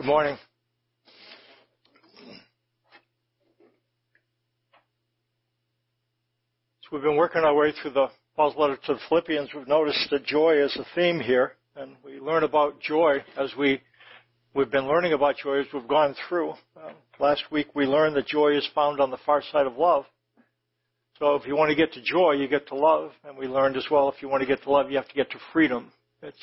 Good morning. We've been working our way through the Paul's letter to the Philippians. We've noticed that joy is a theme here, and we learn about joy as we we've been learning about joy as we've gone through. Uh, last week we learned that joy is found on the far side of love. So if you want to get to joy, you get to love, and we learned as well if you want to get to love, you have to get to freedom. It's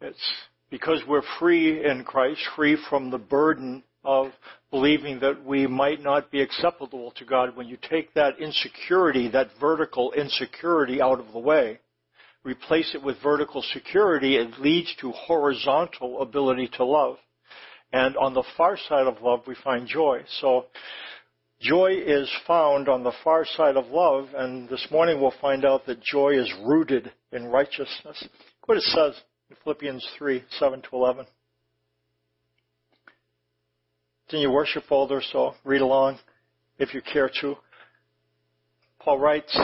it's because we're free in Christ, free from the burden of believing that we might not be acceptable to God. When you take that insecurity, that vertical insecurity out of the way, replace it with vertical security, it leads to horizontal ability to love. And on the far side of love, we find joy. So, joy is found on the far side of love, and this morning we'll find out that joy is rooted in righteousness. What it says Philippians 3, 7 to 11. It's in your worship folder, so read along if you care to. Paul writes,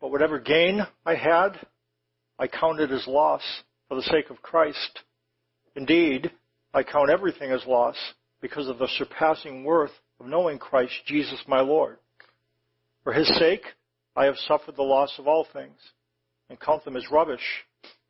But whatever gain I had, I counted as loss for the sake of Christ. Indeed, I count everything as loss because of the surpassing worth of knowing Christ Jesus my Lord. For his sake, I have suffered the loss of all things and count them as rubbish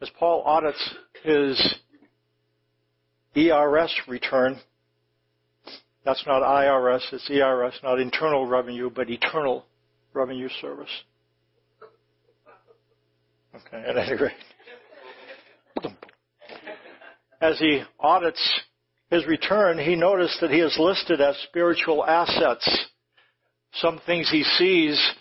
as Paul audits his ERS return, that's not IRS, it's ERS, not internal revenue, but eternal revenue service. Okay, at any rate. As he audits his return, he noticed that he is listed as spiritual assets. Some things he sees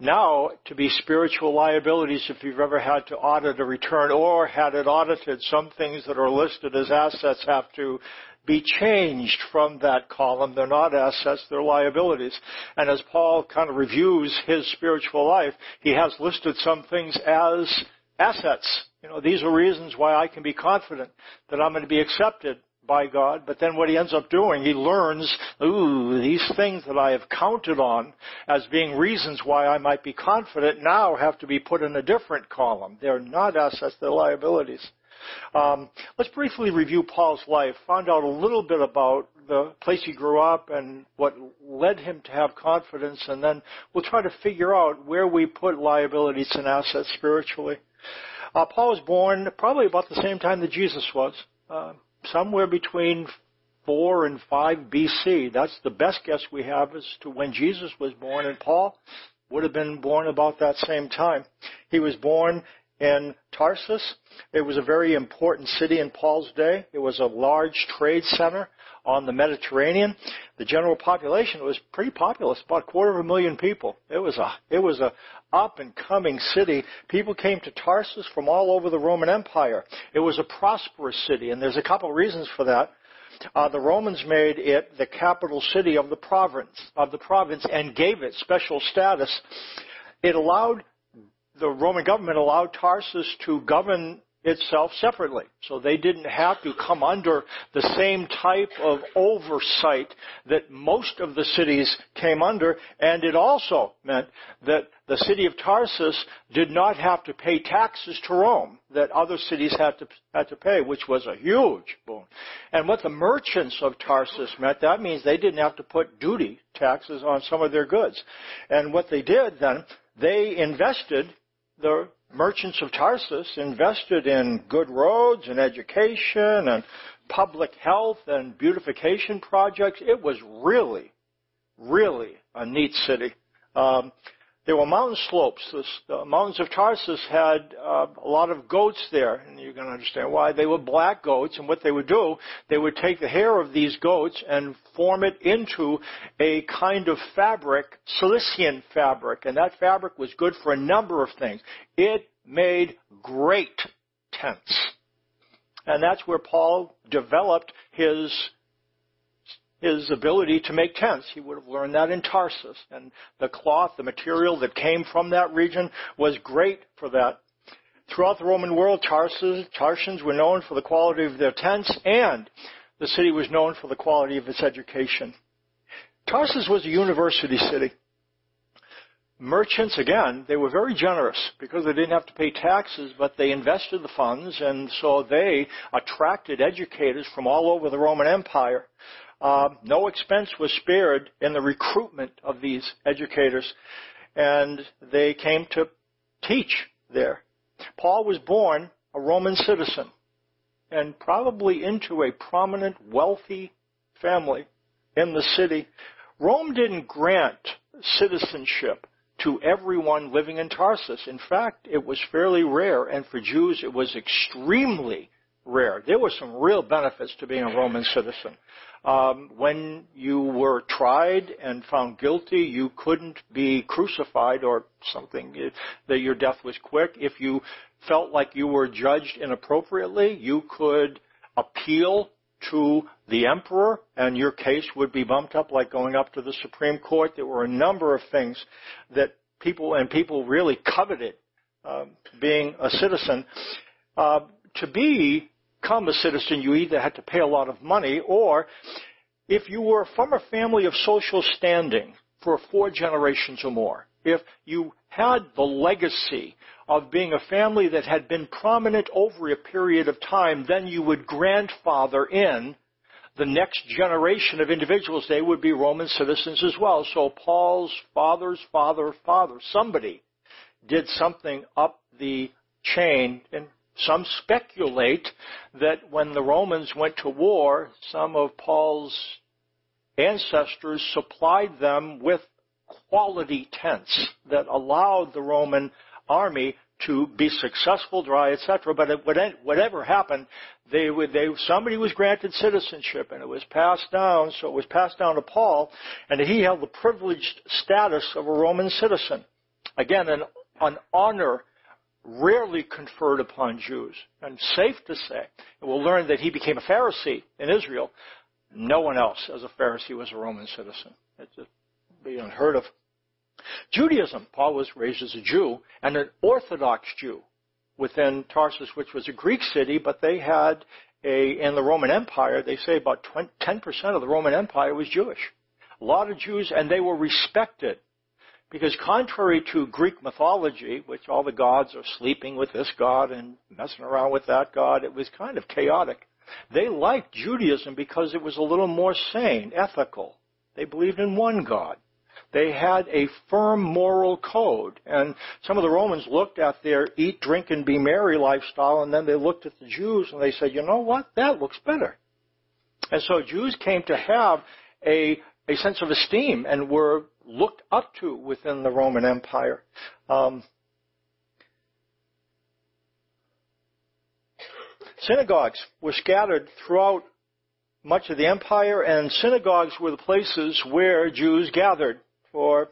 now to be spiritual liabilities if you've ever had to audit a return or had it audited. Some things that are listed as assets have to be changed from that column. They're not assets, they're liabilities. And as Paul kind of reviews his spiritual life, he has listed some things as assets. You know, these are reasons why I can be confident that I'm going to be accepted by God, but then what he ends up doing, he learns, ooh, these things that I have counted on as being reasons why I might be confident now have to be put in a different column. They're not assets, they're liabilities. Um, let's briefly review Paul's life, find out a little bit about the place he grew up and what led him to have confidence, and then we'll try to figure out where we put liabilities and assets spiritually. Uh, Paul was born probably about the same time that Jesus was. Uh, somewhere between 4 and 5 BC. That's the best guess we have as to when Jesus was born, and Paul would have been born about that same time. He was born in Tarsus. It was a very important city in Paul's day. It was a large trade center on the Mediterranean. The general population was pretty populous, about a quarter of a million people. It was a it was a up and coming city. People came to Tarsus from all over the Roman Empire. It was a prosperous city, and there's a couple of reasons for that. Uh, the Romans made it the capital city of the province of the province and gave it special status. It allowed the Roman government allowed Tarsus to govern itself separately. So they didn't have to come under the same type of oversight that most of the cities came under, and it also meant that the city of Tarsus did not have to pay taxes to Rome that other cities had to had to pay, which was a huge boon. And what the merchants of Tarsus meant, that means they didn't have to put duty taxes on some of their goods. And what they did then, they invested the merchants of Tarsus invested in good roads and education and public health and beautification projects. It was really, really a neat city. Um, there were mountain slopes. The mountains of Tarsus had uh, a lot of goats there, and going to understand why. They were black goats, and what they would do, they would take the hair of these goats and form it into a kind of fabric, Cilician fabric, and that fabric was good for a number of things. It made great tents. And that's where Paul developed his his ability to make tents. He would have learned that in Tarsus. And the cloth, the material that came from that region was great for that. Throughout the Roman world, Tarsus, Tarsians were known for the quality of their tents and the city was known for the quality of its education. Tarsus was a university city. Merchants, again, they were very generous because they didn't have to pay taxes, but they invested the funds, and so they attracted educators from all over the Roman Empire. Uh, no expense was spared in the recruitment of these educators, and they came to teach there. Paul was born a Roman citizen and probably into a prominent, wealthy family in the city. Rome didn't grant citizenship to everyone living in Tarsus. In fact, it was fairly rare, and for Jews it was extremely rare. There were some real benefits to being a Roman citizen. Um, when you were tried and found guilty, you couldn't be crucified or something, that your death was quick. If you felt like you were judged inappropriately, you could appeal to the emperor and your case would be bumped up like going up to the Supreme Court. There were a number of things that people, and people really coveted um, being a citizen. Uh, to be become a citizen, you either had to pay a lot of money or if you were from a family of social standing for four generations or more, if you had the legacy of being a family that had been prominent over a period of time, then you would grandfather in the next generation of individuals. They would be Roman citizens as well. So Paul's father's father, father, somebody did something up the chain and some speculate that when the Romans went to war, some of Paul's ancestors supplied them with quality tents that allowed the Roman army to be successful, dry, etc. But whatever happened, they would, they, somebody was granted citizenship, and it was passed down. So it was passed down to Paul, and he held the privileged status of a Roman citizen. Again, an, an honor rarely conferred upon Jews. And safe to say, we'll learn that he became a Pharisee in Israel. No one else as a Pharisee was a Roman citizen. It's just unheard of. Judaism, Paul was raised as a Jew and an Orthodox Jew within Tarsus, which was a Greek city, but they had a, in the Roman Empire, they say about 20, 10% of the Roman Empire was Jewish. A lot of Jews, and they were respected because contrary to Greek mythology, which all the gods are sleeping with this god and messing around with that god, it was kind of chaotic. They liked Judaism because it was a little more sane, ethical. They believed in one God. They had a firm moral code. And some of the Romans looked at their eat, drink, and be merry lifestyle, and then they looked at the Jews and they said, you know what? That looks better. And so Jews came to have a, a sense of esteem and were looked up to within the Roman Empire. Um, synagogues were scattered throughout much of the empire, and synagogues were the places where Jews gathered for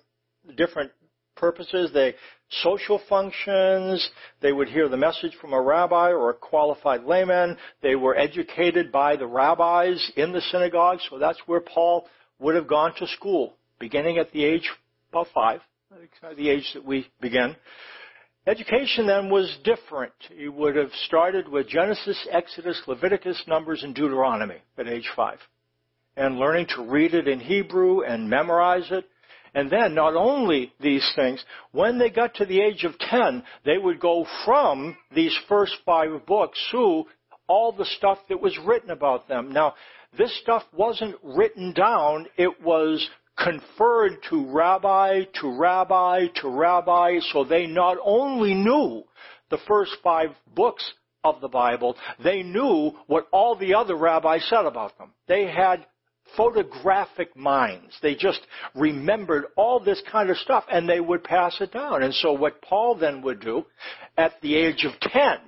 different purposes. They social functions. They would hear the message from a rabbi or a qualified layman. They were educated by the rabbis in the synagogue, so that's where Paul would have gone to school beginning at the age about five, the age that we begin. Education then was different. You would have started with Genesis, Exodus, Leviticus, Numbers, and Deuteronomy at age five. And learning to read it in Hebrew and memorize it. And then not only these things, when they got to the age of 10, they would go from these first five books to all the stuff that was written about them. Now, this stuff wasn't written down, it was conferred to rabbi, to rabbi, to rabbi, so they not only knew the first five books of the Bible, they knew what all the other rabbis said about them. They had photographic minds. They just remembered all this kind of stuff and they would pass it down. And so what Paul then would do at the age of 10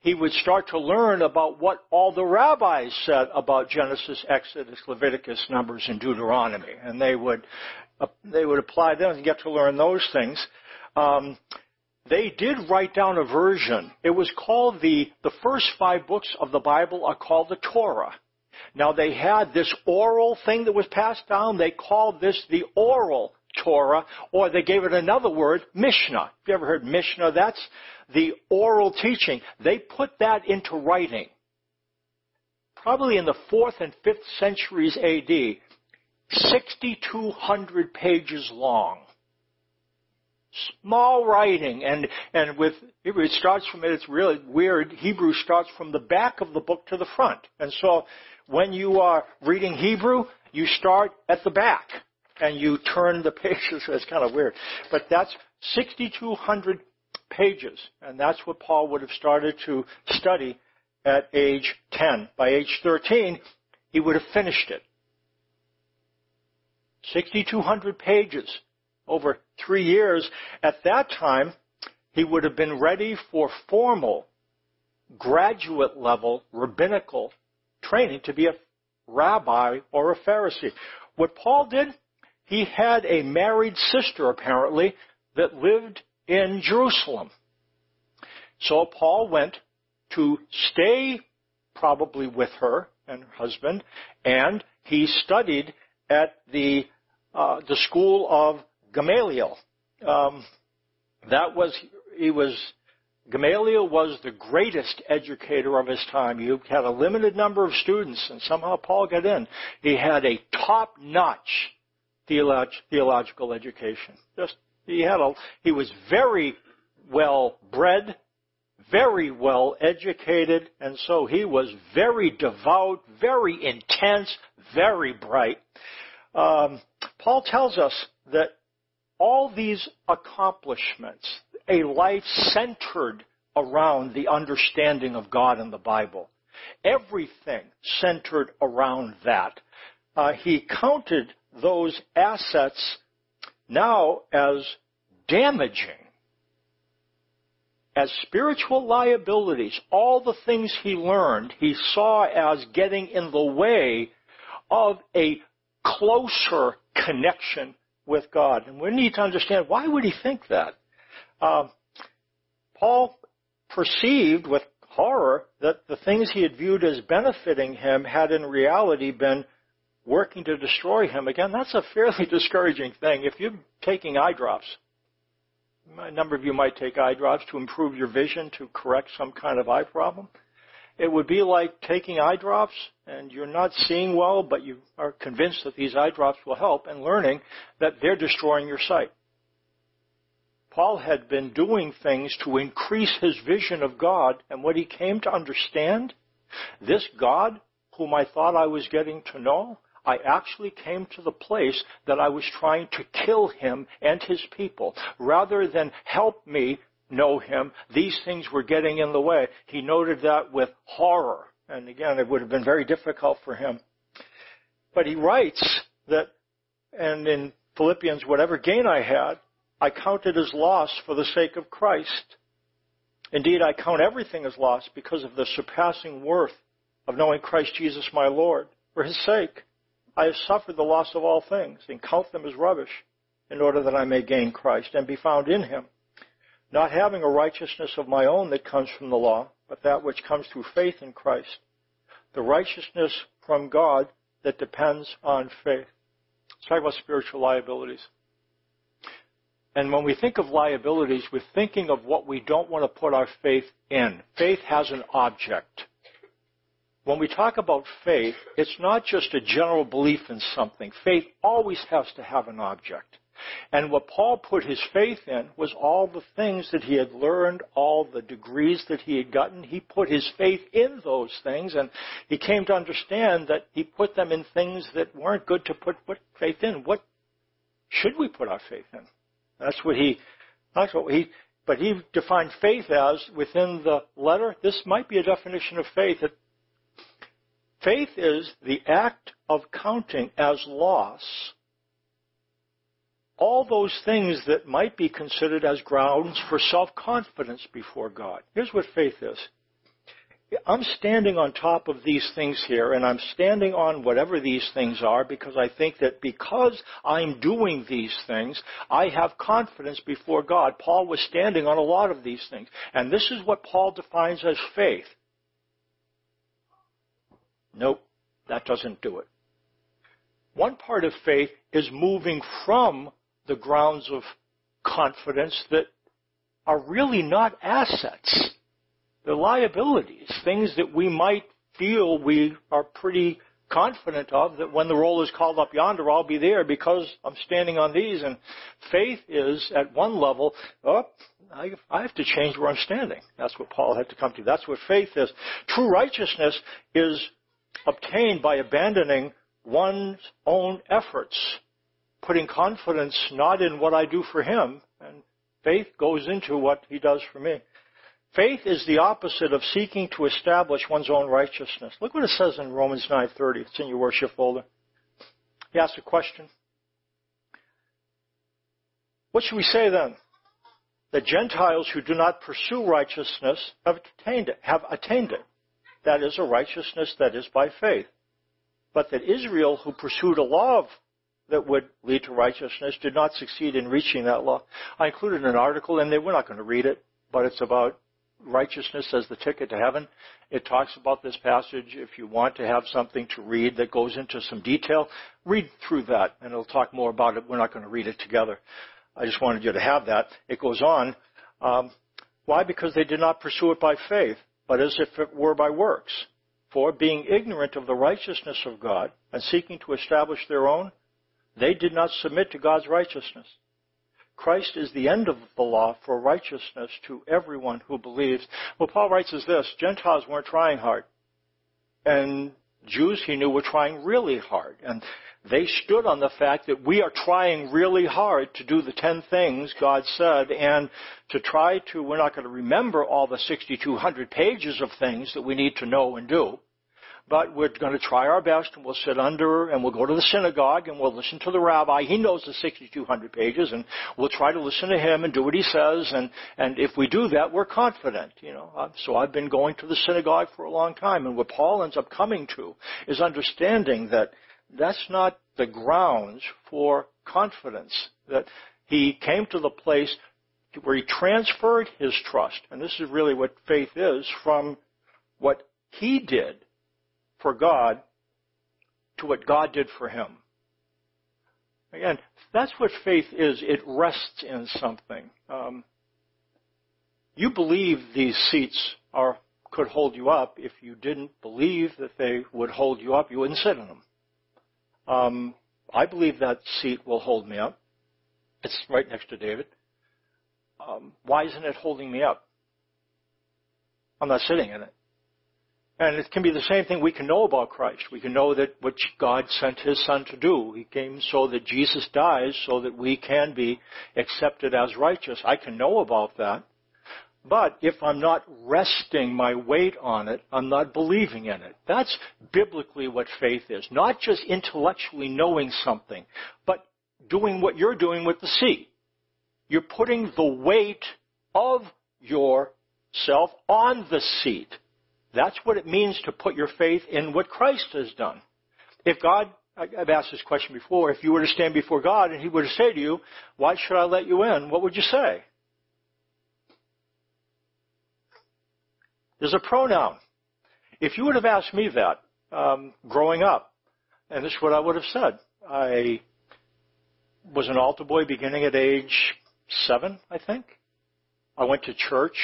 he would start to learn about what all the rabbis said about Genesis, Exodus, Leviticus, Numbers, and Deuteronomy, and they would uh, they would apply them and get to learn those things. Um, they did write down a version. It was called the, the first five books of the Bible are called the Torah. Now they had this oral thing that was passed down. They called this the oral Torah, or they gave it another word, Mishnah. You ever heard Mishnah? That's the oral teaching. They put that into writing. Probably in the 4th and 5th centuries AD. 6,200 pages long small writing and and with it starts from it's really weird Hebrew starts from the back of the book to the front and so when you are reading Hebrew you start at the back and you turn the pages it's kind of weird. But that's 6200 pages and that's what Paul would have started to study at age 10 by age 13 he would have finished it. 6200 pages over three years, at that time, he would have been ready for formal, graduate level, rabbinical training to be a rabbi or a Pharisee. What Paul did, he had a married sister apparently that lived in Jerusalem. So Paul went to stay probably with her and her husband, and he studied at the uh, the school of Gamaliel. Um, that was he was Gamaliel was the greatest educator of his time. You had a limited number of students, and somehow Paul got in. He had a top-notch theolog- theological education. Just he had a he was very well bred, very well educated, and so he was very devout, very intense, very bright. Um, Paul tells us that all these accomplishments, a life centered around the understanding of God and the Bible, everything centered around that. Uh, he counted those assets now as damaging, as spiritual liabilities. All the things he learned, he saw as getting in the way of a closer connection with God. And we need to understand why would he think that? Uh, Paul perceived with horror that the things he had viewed as benefiting him had in reality been working to destroy him. Again, that's a fairly discouraging thing. If you're taking eye drops, a number of you might take eye drops to improve your vision, to correct some kind of eye problem. It would be like taking eye drops and you're not seeing well, but you are convinced that these eye drops will help and learning that they're destroying your sight. Paul had been doing things to increase his vision of God and what he came to understand, this God whom I thought I was getting to know, I actually came to the place that I was trying to kill him and his people rather than help me know him. These things were getting in the way. He noted that with horror. And again, it would have been very difficult for him. But he writes that, and in Philippians, whatever gain I had, I counted as loss for the sake of Christ. Indeed, I count everything as loss because of the surpassing worth of knowing Christ Jesus my Lord. For his sake, I have suffered the loss of all things and count them as rubbish in order that I may gain Christ and be found in him not having a righteousness of my own that comes from the law, but that which comes through faith in Christ, the righteousness from God that depends on faith. Let's talk about spiritual liabilities. And when we think of liabilities, we're thinking of what we don't want to put our faith in. Faith has an object. When we talk about faith, it's not just a general belief in something. Faith always has to have an object. And what Paul put his faith in was all the things that he had learned, all the degrees that he had gotten. He put his faith in those things, and he came to understand that he put them in things that weren't good to put, faith in. What should we put our faith in? That's what he, that's what he, but he defined faith as within the letter. This might be a definition of faith that faith is the act of counting as loss all those things that might be considered as grounds for self-confidence before God. Here's what faith is. I'm standing on top of these things here, and I'm standing on whatever these things are because I think that because I'm doing these things, I have confidence before God. Paul was standing on a lot of these things. And this is what Paul defines as faith. Nope, that doesn't do it. One part of faith is moving from the grounds of confidence that are really not assets. They're liabilities, things that we might feel we are pretty confident of that when the roll is called up yonder, I'll be there because I'm standing on these. And faith is at one level, oh, I, I have to change where I'm standing. That's what Paul had to come to. That's what faith is. True righteousness is obtained by abandoning one's own efforts, putting confidence not in what I do for him, and faith goes into what he does for me. Faith is the opposite of seeking to establish one's own righteousness. Look what it says in Romans 9:30. It's in your worship folder. He asks a question. What should we say then? The Gentiles who do not pursue righteousness have attained it, have attained it. That is a righteousness that is by faith. But that Israel, who pursued a law that would lead to righteousness, did not succeed in reaching that law. I included an article in there. We're not going to read it, but it's about righteousness as the ticket to heaven. It talks about this passage. If you want to have something to read that goes into some detail, read through that, and it'll talk more about it. We're not going to read it together. I just wanted you to have that. It goes on. Um, why? Because they did not pursue it by faith, but as if it were by works. For being ignorant of the righteousness of God and seeking to establish their own, they did not submit to God's righteousness. Christ is the end of the law for righteousness to everyone who believes. What Paul writes is this, Gentiles weren't trying hard. And Jews, he knew, were trying really hard. And they stood on the fact that we are trying really hard to do the ten things God said and to try to, we're not going to remember all the 6,200 pages of things that we need to know and do but we're going to try our best and we'll sit under and we'll go to the synagogue and we'll listen to the rabbi. He knows the 6,200 pages and we'll try to listen to him and do what he says and, and if we do that, we're confident, you know. Uh, so I've been going to the synagogue for a long time and what Paul ends up coming to is understanding that that's not the grounds for confidence. That he came to the place where he transferred his trust, and this is really what faith is, from what he did for God to what God did for him. Again, that's what faith is. It rests in something. Um, you believe these seats are could hold you up. If you didn't believe that they would hold you up, you wouldn't sit in them. Um, I believe that seat will hold me up. It's right next to David. Um, why isn't it holding me up? I'm not sitting in it. And it can be the same thing we can know about Christ. We can know that which God sent His Son to do. He came so that Jesus dies so that we can be accepted as righteous. I can know about that. But if I'm not resting my weight on it, I'm not believing in it. That's biblically what faith is. Not just intellectually knowing something, but doing what you're doing with the seat. You're putting the weight of yourself on the seat. That's what it means to put your faith in what Christ has done. If God, I've asked this question before, if you were to stand before God and He were to say to you, why should I let you in? What would you say? There's a pronoun. If you would have asked me that um, growing up, and this is what I would have said. I was an altar boy beginning at age seven, I think. I went to church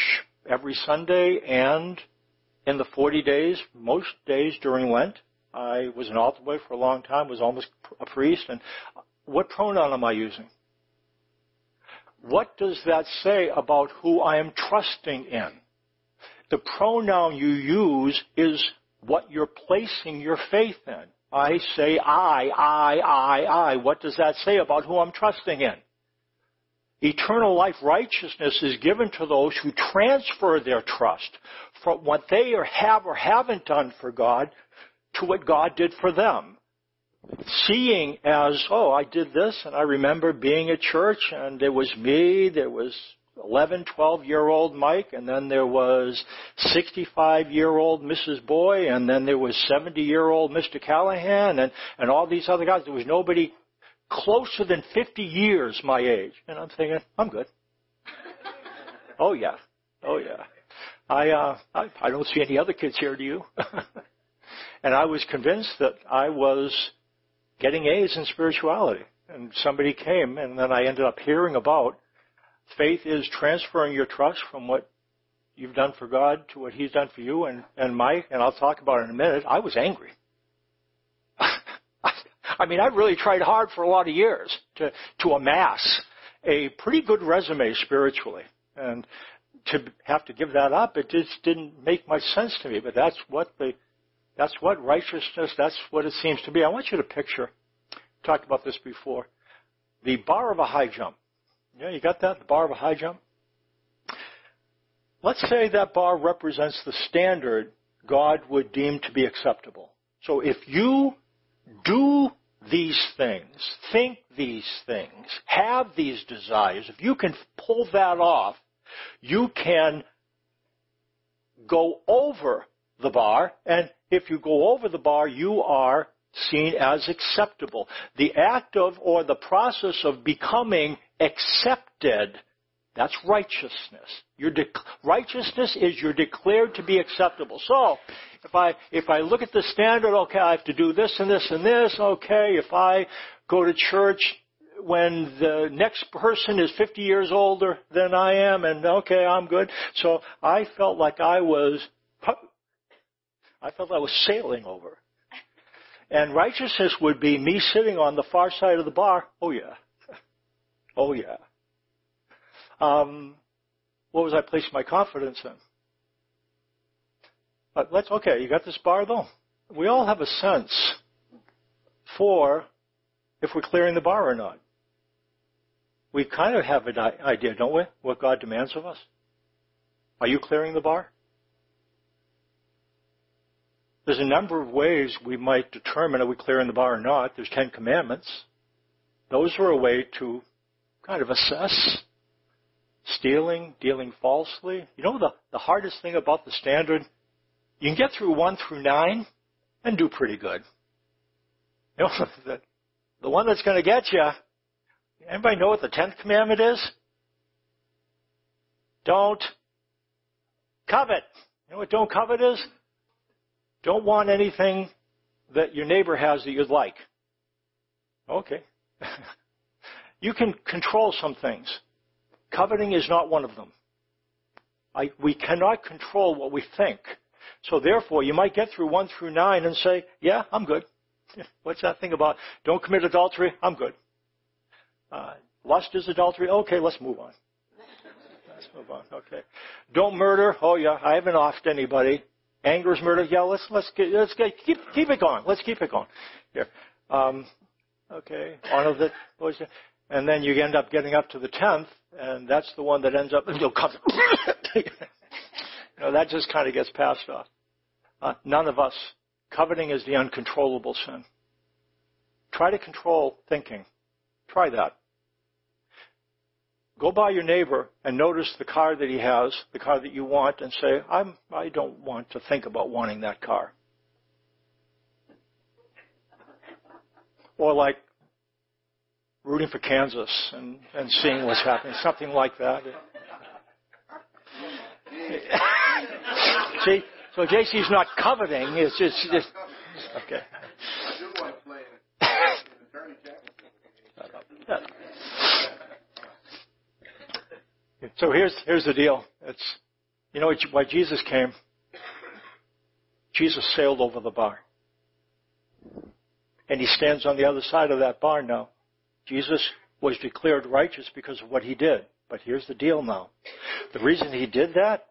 every Sunday and in the 40 days, most days during Lent. I was an altar boy for a long time, was almost a priest. And what pronoun am I using? What does that say about who I am trusting in? The pronoun you use is what you're placing your faith in. I say I, I, I, I. What does that say about who I'm trusting in? Eternal life righteousness is given to those who transfer their trust from what they have or haven't done for God to what God did for them. Seeing as, oh, I did this and I remember being at church and there was me, there was 11, 12 year old Mike, and then there was 65 year old Mrs. Boy, and then there was 70 year old Mr. Callahan, and, and all these other guys. There was nobody closer than 50 years my age. And I'm thinking, I'm good. oh yeah. Oh yeah. I, uh, I, I don't see any other kids here, do you? and I was convinced that I was getting A's in spirituality. And somebody came, and then I ended up hearing about faith is transferring your trust from what you've done for God to what He's done for you. And, and Mike, and I'll talk about it in a minute, I was angry. I mean, I really tried hard for a lot of years to, to amass a pretty good resume spiritually. And to have to give that up, it just didn't make much sense to me. But that's what the, that's what righteousness, that's what it seems to be. I want you to picture, talked about this before, the bar of a high jump. Yeah, you got that? The bar of a high jump? Let's say that bar represents the standard God would deem to be acceptable. So if you do these things, think these things, have these desires, if you can pull that off, you can go over the bar, and if you go over the bar, you are seen as acceptable. The act of or the process of becoming accepted, that's righteousness. Your de- righteousness is you're declared to be acceptable. So, if I, if I look at the standard, okay, I have to do this and this and this, okay, if I go to church when the next person is 50 years older than I am, and okay, I'm good. So I felt like I was, I felt I was sailing over. And righteousness would be me sitting on the far side of the bar. Oh yeah. Oh yeah. Um, what was I placing my confidence in? But let's, okay, you got this bar though? We all have a sense for if we're clearing the bar or not. We kind of have an idea, don't we, what God demands of us? Are you clearing the bar? There's a number of ways we might determine are we clearing the bar or not. There's Ten Commandments. Those are a way to kind of assess stealing, dealing falsely. You know the, the hardest thing about the standard? You can get through one through nine and do pretty good. You know, the, the one that's going to get you, anybody know what the tenth commandment is? Don't covet. You know what don't covet is? Don't want anything that your neighbor has that you'd like. Okay. you can control some things. Coveting is not one of them. I, we cannot control what we think. So therefore, you might get through 1 through 9 and say, yeah, I'm good. What's that thing about don't commit adultery? I'm good. Uh, lust is adultery? Okay, let's move on. Let's move on. Okay. Don't murder? Oh yeah, I haven't offed anybody. Anger is murder. Yeah, let's let's get let's get keep keep it going. Let's keep it going. Here. Um, okay. Honor the. And then you end up getting up to the tenth, and that's the one that ends up you know, that just kind of gets passed off. Uh, none of us. Coveting is the uncontrollable sin. Try to control thinking. Try that. Go by your neighbor and notice the car that he has, the car that you want, and say, I'm, I don't want to think about wanting that car. Or like rooting for Kansas and, and seeing what's happening, something like that. See, so JC's not coveting. It's just, just okay. So here's here's the deal. It's you know why Jesus came. Jesus sailed over the bar, and he stands on the other side of that bar now. Jesus was declared righteous because of what he did. But here's the deal now. The reason he did that,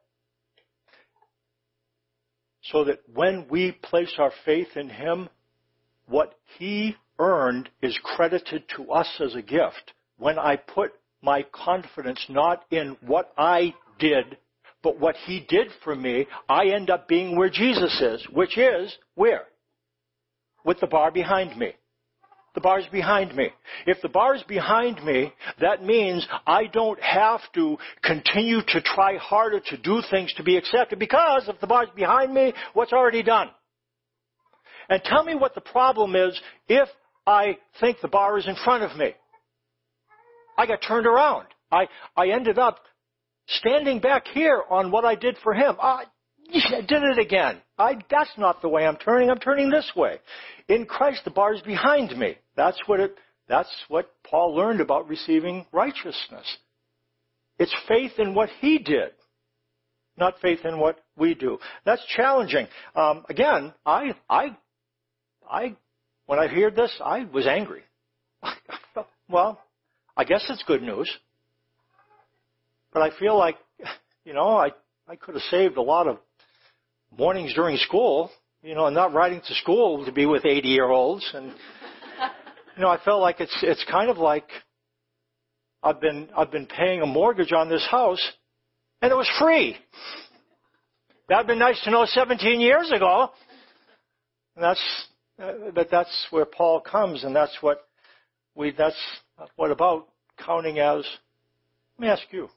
so that when we place our faith in him, what he earned is credited to us as a gift. When I put my confidence not in what I did, but what he did for me, I end up being where Jesus is, which is where? With the bar behind me. The bar's behind me. If the bar's behind me, that means I don't have to continue to try harder to do things to be accepted because if the bar's behind me, what's already done? And tell me what the problem is if I think the bar is in front of me. I got turned around. I, I ended up standing back here on what I did for him. I, I did it again. I, that's not the way I'm turning. I'm turning this way. In Christ, the bar is behind me. That's what it, that's what Paul learned about receiving righteousness. It's faith in what he did, not faith in what we do. That's challenging. Um, again, I, I, I, when I heard this, I was angry. well, I guess it's good news. But I feel like, you know, I, I could have saved a lot of mornings during school, you know, and not riding to school to be with 80 year olds. And, you know, I felt like it's, it's kind of like I've been, I've been paying a mortgage on this house and it was free. That'd been nice to know 17 years ago. And that's, uh, but that's where Paul comes and that's what we, that's what about counting as, let me ask you,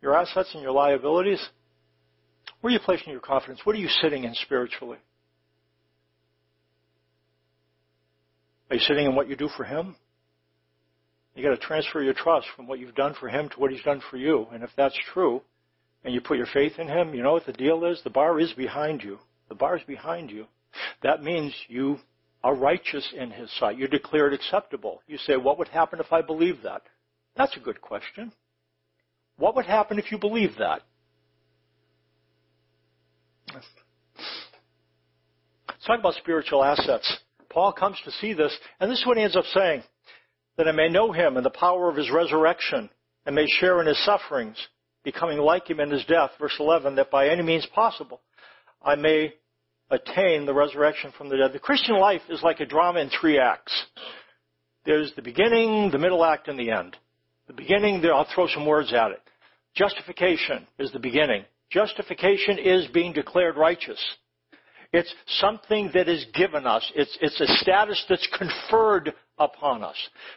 your assets and your liabilities, where are you placing your confidence? What are you sitting in spiritually? Are you sitting in what you do for Him? You got to transfer your trust from what you've done for Him to what He's done for you. And if that's true, and you put your faith in Him, you know what the deal is? The bar is behind you. The bar is behind you. That means you are righteous in His sight. You're declared acceptable. You say, what would happen if I believe that? That's a good question. What would happen if you believe that? Let's talk about spiritual assets. Paul comes to see this, and this is what he ends up saying that I may know him and the power of his resurrection, and may share in his sufferings, becoming like him in his death. Verse 11, that by any means possible I may attain the resurrection from the dead. The Christian life is like a drama in three acts. There's the beginning, the middle act, and the end. The beginning, I'll throw some words at it. Justification is the beginning. Justification is being declared righteous. It's something that is given us. It's, it's a status that's conferred upon us.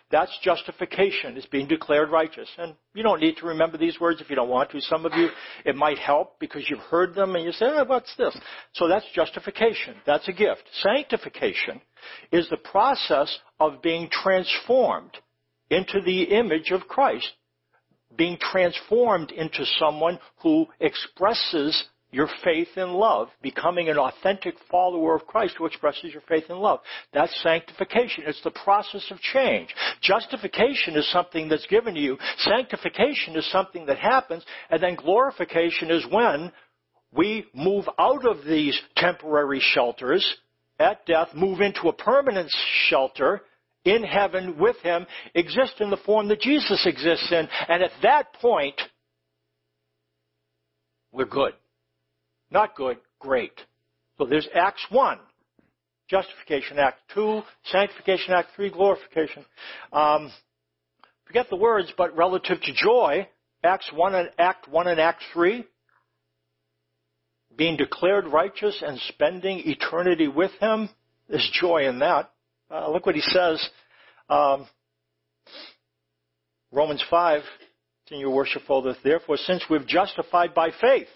That's justification. It's being declared righteous. And you don't need to remember these words if you don't want to. Some of you, it might help because you've heard them and you say, oh, what's this? So that's justification. That's a gift. Sanctification is the process of being transformed into the image of Christ, being transformed into someone who expresses your faith in love, becoming an authentic follower of Christ who expresses your faith in love. That's sanctification. It's the process of change. Justification is something that's given to you. Sanctification is something that happens. And then glorification is when we move out of these temporary shelters at death, move into a permanent shelter in heaven with Him, exist in the form that Jesus exists in. And at that point, we're good. Not good, great. So there's Acts 1, justification, Act 2, sanctification, Act 3, glorification. Um, forget the words, but relative to joy, Acts 1 and Act 1 and Act 3, being declared righteous and spending eternity with Him, there's joy in that. Uh, look what he says. Um, Romans 5, in your worship folder. Therefore, since we've justified by faith,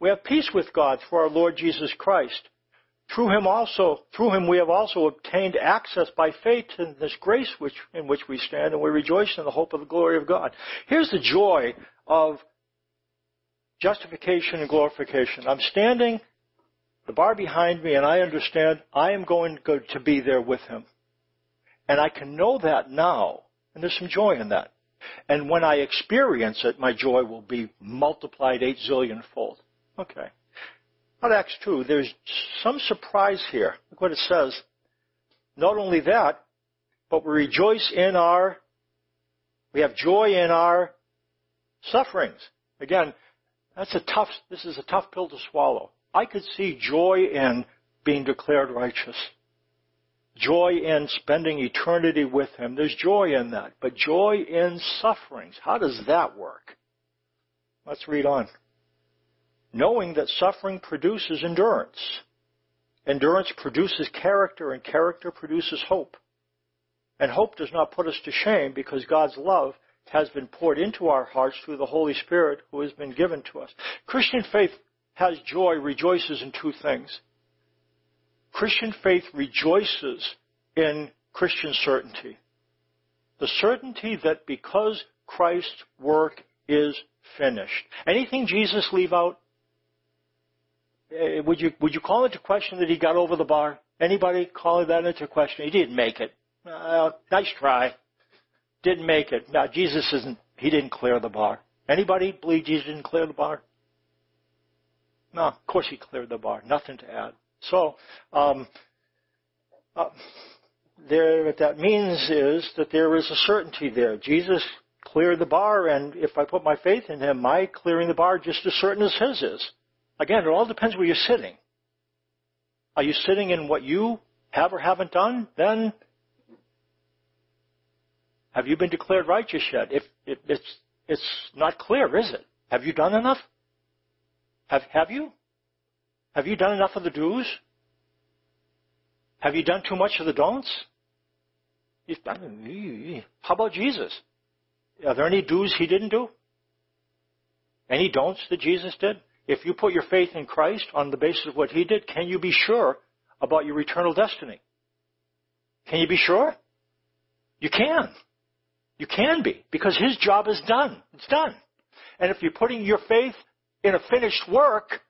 we have peace with God through our Lord Jesus Christ. Through him also, through him we have also obtained access by faith in this grace which, in which we stand, and we rejoice in the hope of the glory of God. Here's the joy of justification and glorification. I'm standing, the bar behind me, and I understand I am going to be there with him. And I can know that now, and there's some joy in that. And when I experience it, my joy will be multiplied eight zillion fold. Okay. Not Acts 2. There's some surprise here. Look what it says. Not only that, but we rejoice in our, we have joy in our sufferings. Again, that's a tough, this is a tough pill to swallow. I could see joy in being declared righteous. Joy in spending eternity with Him. There's joy in that. But joy in sufferings. How does that work? Let's read on knowing that suffering produces endurance. Endurance produces character, and character produces hope. And hope does not put us to shame because God's love has been poured into our hearts through the Holy Spirit who has been given to us. Christian faith has joy, rejoices in two things. Christian faith rejoices in Christian certainty. The certainty that because Christ's work is finished. Anything Jesus leave out? Eh, would you, would you call into question that he got over the bar? Anybody call that into question? He didn't make it. Uh, nice try. Didn't make it. Now, Jesus isn't, he didn't clear the bar. Anybody believe Jesus didn't clear the bar? No, of course he cleared the bar. Nothing to add. So, um, uh, there, what that means is that there is a certainty there. Jesus cleared the bar, and if I put my faith in him, my clearing the bar just as certain as his is. Again, it all depends where you're sitting. Are you sitting in what you have or haven't done? Then have you been declared righteous yet? If, if it's it's not clear, is it? Have you done enough? Have have you? Have you done enough of the do's? Have you done too much of the don'ts? How about Jesus? Are there any do's he didn't do? Any don'ts that Jesus did? If you put your faith in Christ on the basis of what he did, can you be sure about your eternal destiny? Can you be sure? You can. You can be, because his job is done. It's done. And if you're putting your faith in a finished work,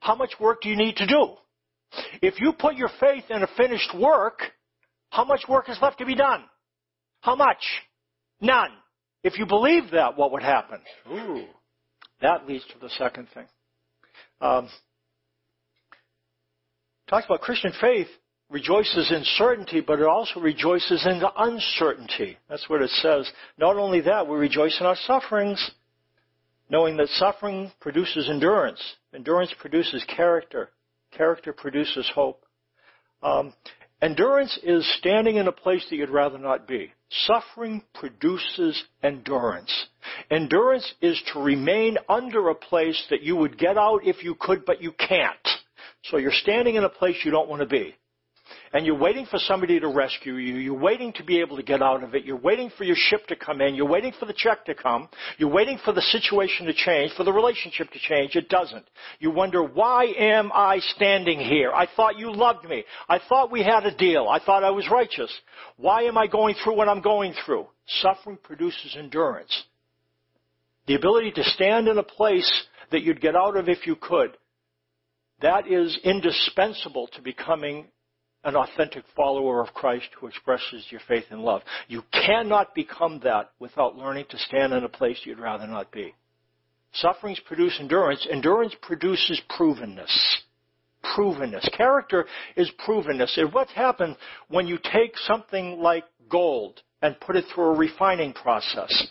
how much work do you need to do? If you put your faith in a finished work, how much work is left to be done? How much? None. If you believe that, what would happen? Ooh, that leads to the second thing. Um, talks about Christian faith rejoices in certainty, but it also rejoices in the uncertainty. That's what it says. Not only that, we rejoice in our sufferings, knowing that suffering produces endurance. Endurance produces character. Character produces hope. Um, endurance is standing in a place that you'd rather not be. Suffering produces endurance. Endurance is to remain under a place that you would get out if you could, but you can't. So you're standing in a place you don't want to be and you're waiting for somebody to rescue you. You're waiting to be able to get out of it. You're waiting for your ship to come in. You're waiting for the check to come. You're waiting for the situation to change, for the relationship to change. It doesn't. You wonder, why am I standing here? I thought you loved me. I thought we had a deal. I thought I was righteous. Why am I going through what I'm going through? Suffering produces endurance. The ability to stand in a place that you'd get out of if you could. That is indispensable to becoming an authentic follower of Christ who expresses your faith and love. You cannot become that without learning to stand in a place you'd rather not be. Sufferings produce endurance. Endurance produces provenness. Provenness. Character is provenness. And what happens when you take something like gold and put it through a refining process?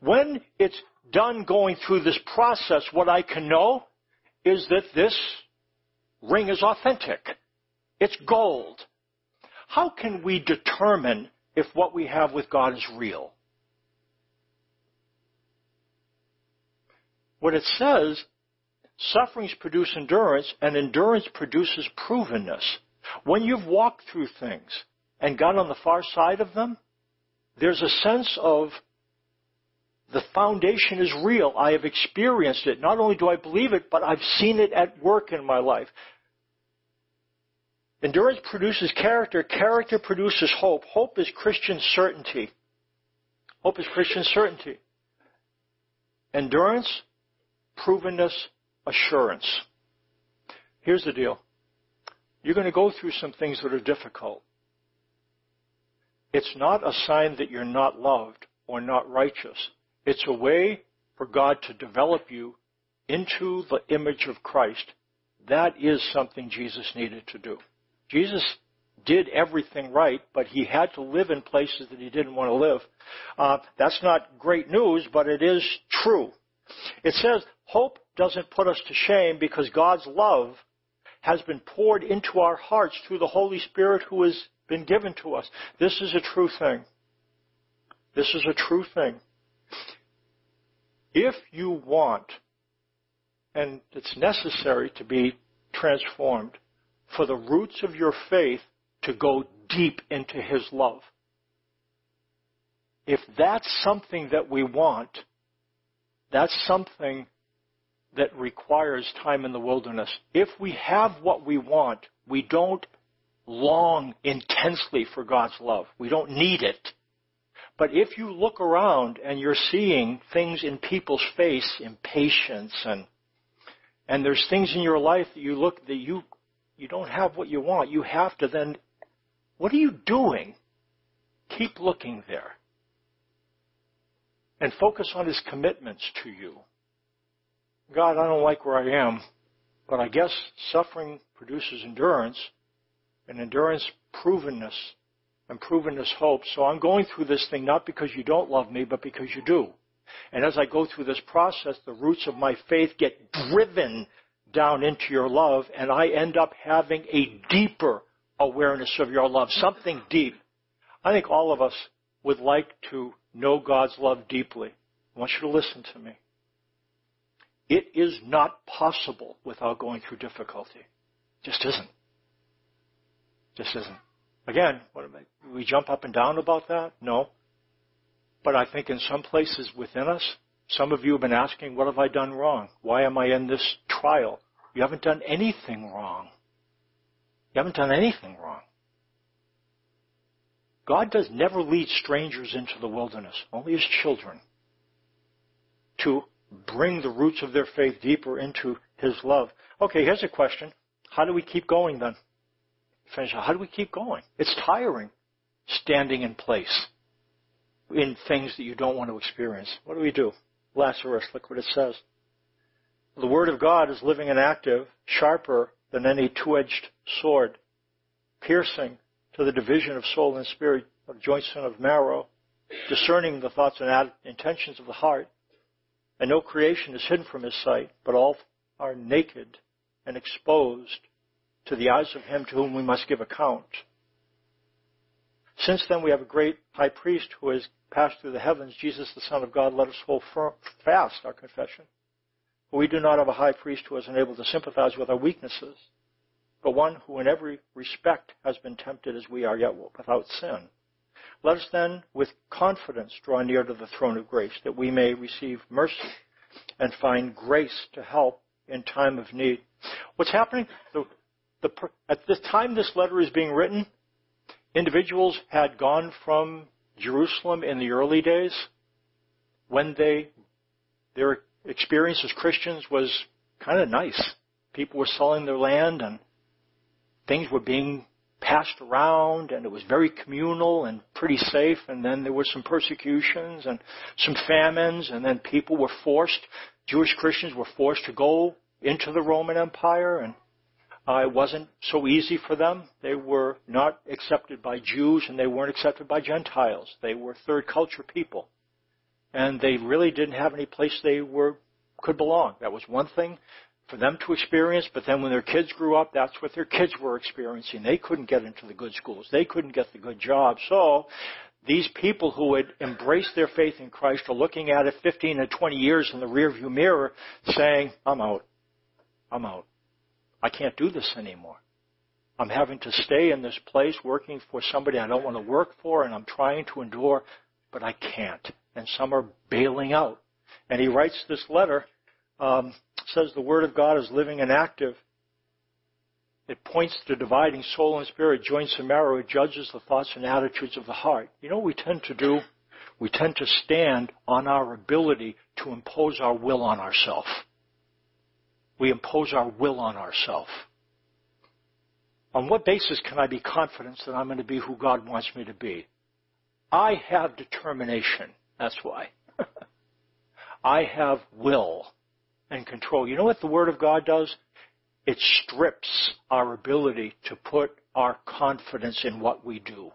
When it's done going through this process, what I can know is that this ring is authentic. It's gold. How can we determine if what we have with God is real? What it says, sufferings produce endurance, and endurance produces provenness. When you've walked through things and got on the far side of them, there's a sense of the foundation is real. I have experienced it. Not only do I believe it, but I've seen it at work in my life. Endurance produces character. Character produces hope. Hope is Christian certainty. Hope is Christian certainty. Endurance, provenness, assurance. Here's the deal. You're going to go through some things that are difficult. It's not a sign that you're not loved or not righteous. It's a way for God to develop you into the image of Christ. That is something Jesus needed to do. Jesus did everything right, but he had to live in places that he didn't want to live. Uh, that's not great news, but it is true. It says hope doesn't put us to shame because God's love has been poured into our hearts through the Holy Spirit who has been given to us. This is a true thing. This is a true thing. If you want, and it's necessary to be transformed, for the roots of your faith to go deep into His love. If that's something that we want, that's something that requires time in the wilderness. If we have what we want, we don't long intensely for God's love. We don't need it. But if you look around and you're seeing things in people's face, impatience and and there's things in your life that you look that you you don't have what you want, you have to then what are you doing? Keep looking there. And focus on his commitments to you. God, I don't like where I am, but I guess suffering produces endurance, and endurance provenness, and provenness hope. So I'm going through this thing not because you don't love me, but because you do. And as I go through this process, the roots of my faith get driven down into your love, and I end up having a deeper awareness of your love, something deep. I think all of us would like to know God's love deeply. I want you to listen to me. It is not possible without going through difficulty. Just isn't. Just isn't. Again, we jump up and down about that? No. But I think in some places within us, some of you have been asking, what have I done wrong? Why am I in this trial? You haven't done anything wrong. You haven't done anything wrong. God does never lead strangers into the wilderness, only his children, to bring the roots of their faith deeper into his love. Okay, here's a question. How do we keep going then? Finish. How do we keep going? It's tiring standing in place in things that you don't want to experience. What do we do? Lazarus, look what it says. The Word of God is living and active, sharper than any two-edged sword, piercing to the division of soul and spirit, of joints and of marrow, discerning the thoughts and intentions of the heart. And no creation is hidden from his sight, but all are naked and exposed to the eyes of him to whom we must give account. Since then we have a great high priest who has passed through the heavens, Jesus the Son of God, let us hold fast our confession. For we do not have a high priest who is unable to sympathize with our weaknesses, but one who in every respect has been tempted as we are, yet without sin. Let us then with confidence draw near to the throne of grace, that we may receive mercy and find grace to help in time of need. What's happening? The, the, at the time this letter is being written, individuals had gone from Jerusalem in the early days when they their experience as Christians was kind of nice. People were selling their land and things were being passed around and it was very communal and pretty safe and then there were some persecutions and some famines and then people were forced, Jewish Christians were forced to go into the Roman Empire and uh, it wasn't so easy for them. They were not accepted by Jews and they weren't accepted by Gentiles. They were third culture people and they really didn't have any place they were could belong. That was one thing for them to experience, but then when their kids grew up, that's what their kids were experiencing. They couldn't get into the good schools. They couldn't get the good jobs. So these people who had embraced their faith in Christ are looking at it 15 and 20 years in the rearview mirror saying, I'm out. I'm out. I can't do this anymore. I'm having to stay in this place working for somebody I don't want to work for and I'm trying to endure, but I can't and some are bailing out. And he writes this letter, um, says the Word of God is living and active. It points to dividing soul and spirit, joints and marrow. It judges the thoughts and attitudes of the heart. You know what we tend to do? We tend to stand on our ability to impose our will on ourselves. We impose our will on ourselves. On what basis can I be confident that I'm going to be who God wants me to be? I have determination. That's why. I have will and control. You know what the Word of God does? It strips our ability to put our confidence in what we do.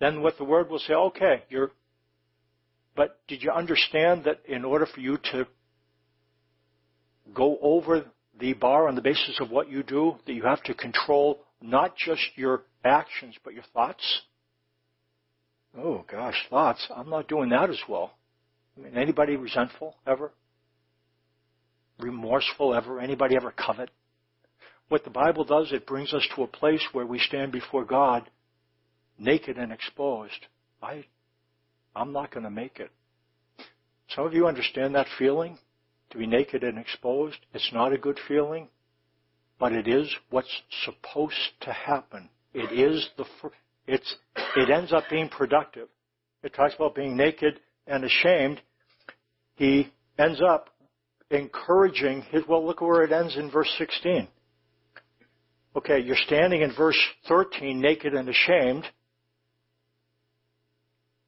Then what the Word will say, okay, you're, but did you understand that in order for you to go over the bar on the basis of what you do, that you have to control not just your actions, but your thoughts? Oh gosh, thoughts. I'm not doing that as well. I mean, anybody resentful ever? Remorseful ever? Anybody ever covet? what the Bible does, it brings us to a place where we stand before God naked and exposed. I, I'm not going to make it. Some of you understand that feeling? To be naked and exposed. It's not a good feeling, but it is what's supposed to happen. It is the, it's, it ends up being productive. It talks about being naked and ashamed. He ends up encouraging his, well, look where it ends in verse 16. Okay, you're standing in verse 13 naked and ashamed.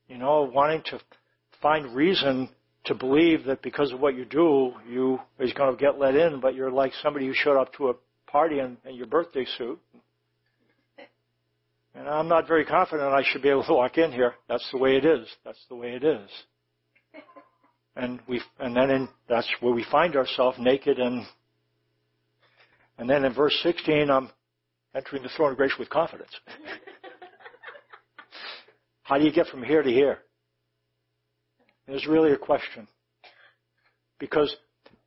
You know, wanting to find reason to believe that because of what you do, you is going to get let in, but you're like somebody who showed up to a party in, in your birthday suit. And I'm not very confident I should be able to walk in here. That's the way it is. That's the way it is. And we, and then in, that's where we find ourselves naked and, and then in verse 16, I'm entering the throne of grace with confidence. How do you get from here to here? It's really a question. Because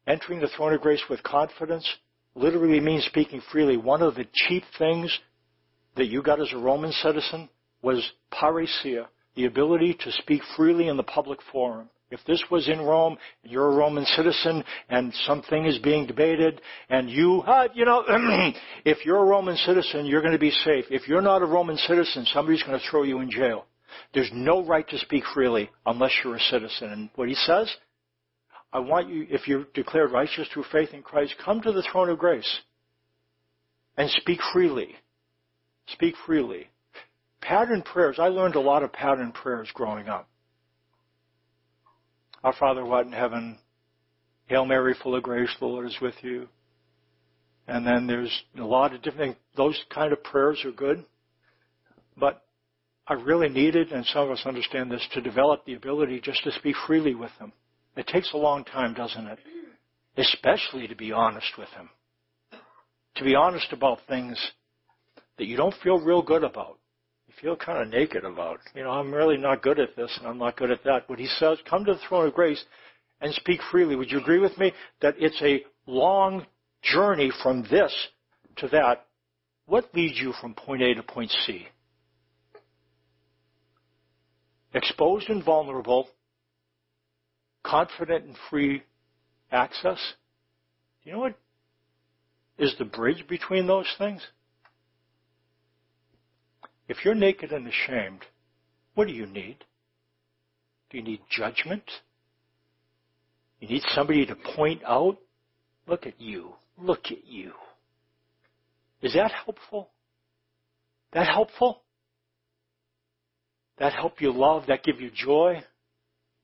entering the throne of grace with confidence literally means speaking freely. One of the cheap things that you got as a Roman citizen was parrhesia, the ability to speak freely in the public forum. If this was in Rome, and you're a Roman citizen, and something is being debated, and you, uh, you know, if you're a Roman citizen, you're going to be safe. If you're not a Roman citizen, somebody's going to throw you in jail. There's no right to speak freely unless you're a citizen. And what he says, I want you, if you're declared righteous through faith in Christ, come to the throne of grace and speak freely. Speak freely. Pattern prayers. I learned a lot of pattern prayers growing up. Our Father who art in heaven, Hail Mary, full of grace, the Lord is with you. And then there's a lot of different, those kind of prayers are good. But I really needed, and some of us understand this, to develop the ability just to speak freely with Him. It takes a long time, doesn't it? Especially to be honest with Him. To be honest about things that you don't feel real good about You feel kind of naked about. You know, I'm really not good at this and I'm not good at that. But he says, come to the throne of grace and speak freely. Would you agree with me that it's a long journey from this to that? What leads you from point A to point C? Exposed and vulnerable, confident and free access. Do you know what is the bridge between those things? If you're naked and ashamed, what do you need? Do you need judgment? You need somebody to point out, look at you, look at you. Is that helpful? That helpful? That help you love? That give you joy?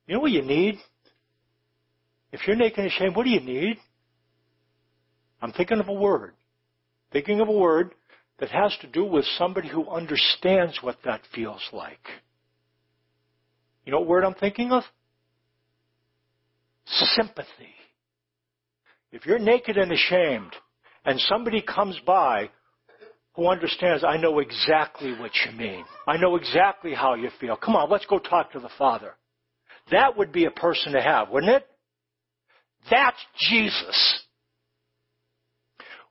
You know what you need? If you're naked and ashamed, what do you need? I'm thinking of a word. Thinking of a word that has to do with somebody who understands what that feels like. You know what word I'm thinking of? Sympathy. If you're naked and ashamed and somebody comes by who understands, I know exactly what you mean. I know exactly how you feel. Come on, let's go talk to the Father. That would be a person to have, wouldn't it? That's Jesus.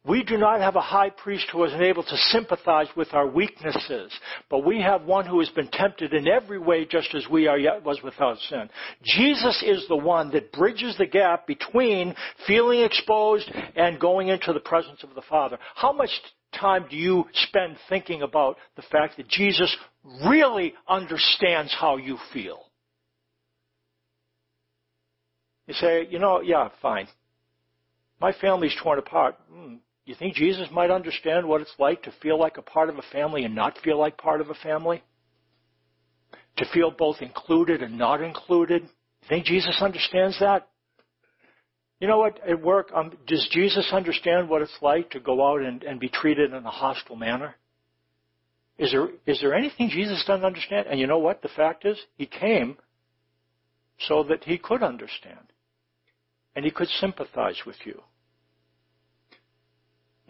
We do not have a high priest who is able to sympathize with our weaknesses, but we have one who has been tempted in every way just as we are yet was without sin. Jesus is the one that bridges the gap between feeling exposed and going into the presence of the Father. How much time do you spend thinking about the fact that Jesus really understands how you feel? You say, you know, yeah, fine. My family's torn apart. Mm, you think Jesus might understand what it's like to feel like a part of a family and not feel like part of a family? To feel both included and not included? You think Jesus understands that? You know what? At work, um, does Jesus understand what it's like to go out and, and be treated in a hostile manner? Is there, is there anything Jesus doesn't understand? And you know what? The fact is, He came so that He could understand. And He could sympathize with you.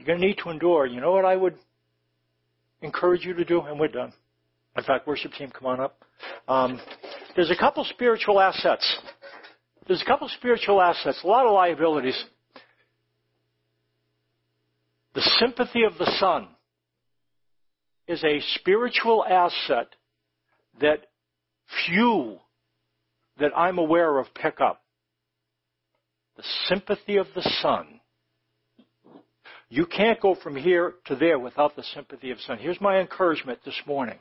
You're going to need to endure. You know what I would encourage you to do? And we're done. In fact, worship team, come on up. Um, there's a couple spiritual assets. There's a couple spiritual assets, a lot of liabilities. The sympathy of the Son is a spiritual asset that few that I'm aware of pick up. The sympathy of the Son. You can't go from here to there without the sympathy of Son. Here's my encouragement this morning.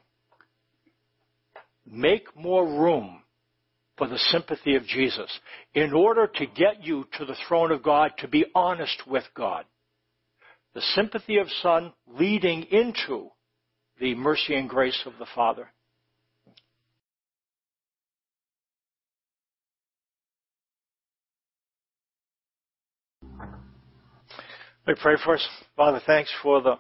Make more room for the sympathy of Jesus in order to get you to the throne of God to be honest with God. The sympathy of Son leading into the mercy and grace of the Father. Me pray for us. Father, thanks for the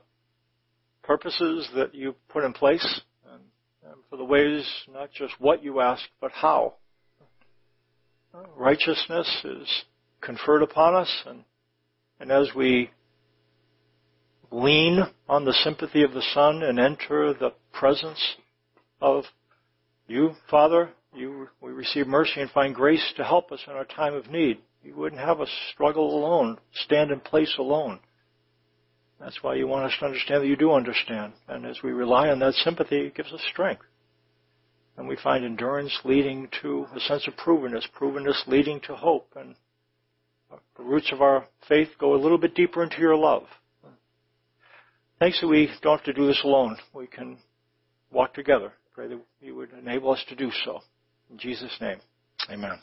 purposes that you put in place and, and for the ways, not just what you ask, but how. Righteousness is conferred upon us and, and as we lean on the sympathy of the Son and enter the presence of you, Father, you, we receive mercy and find grace to help us in our time of need. You wouldn't have us struggle alone, stand in place alone. That's why you want us to understand that you do understand. And as we rely on that sympathy, it gives us strength. And we find endurance leading to a sense of provenness, provenness leading to hope. And the roots of our faith go a little bit deeper into your love. Thanks that we don't have to do this alone. We can walk together. Pray that you would enable us to do so. In Jesus' name, amen.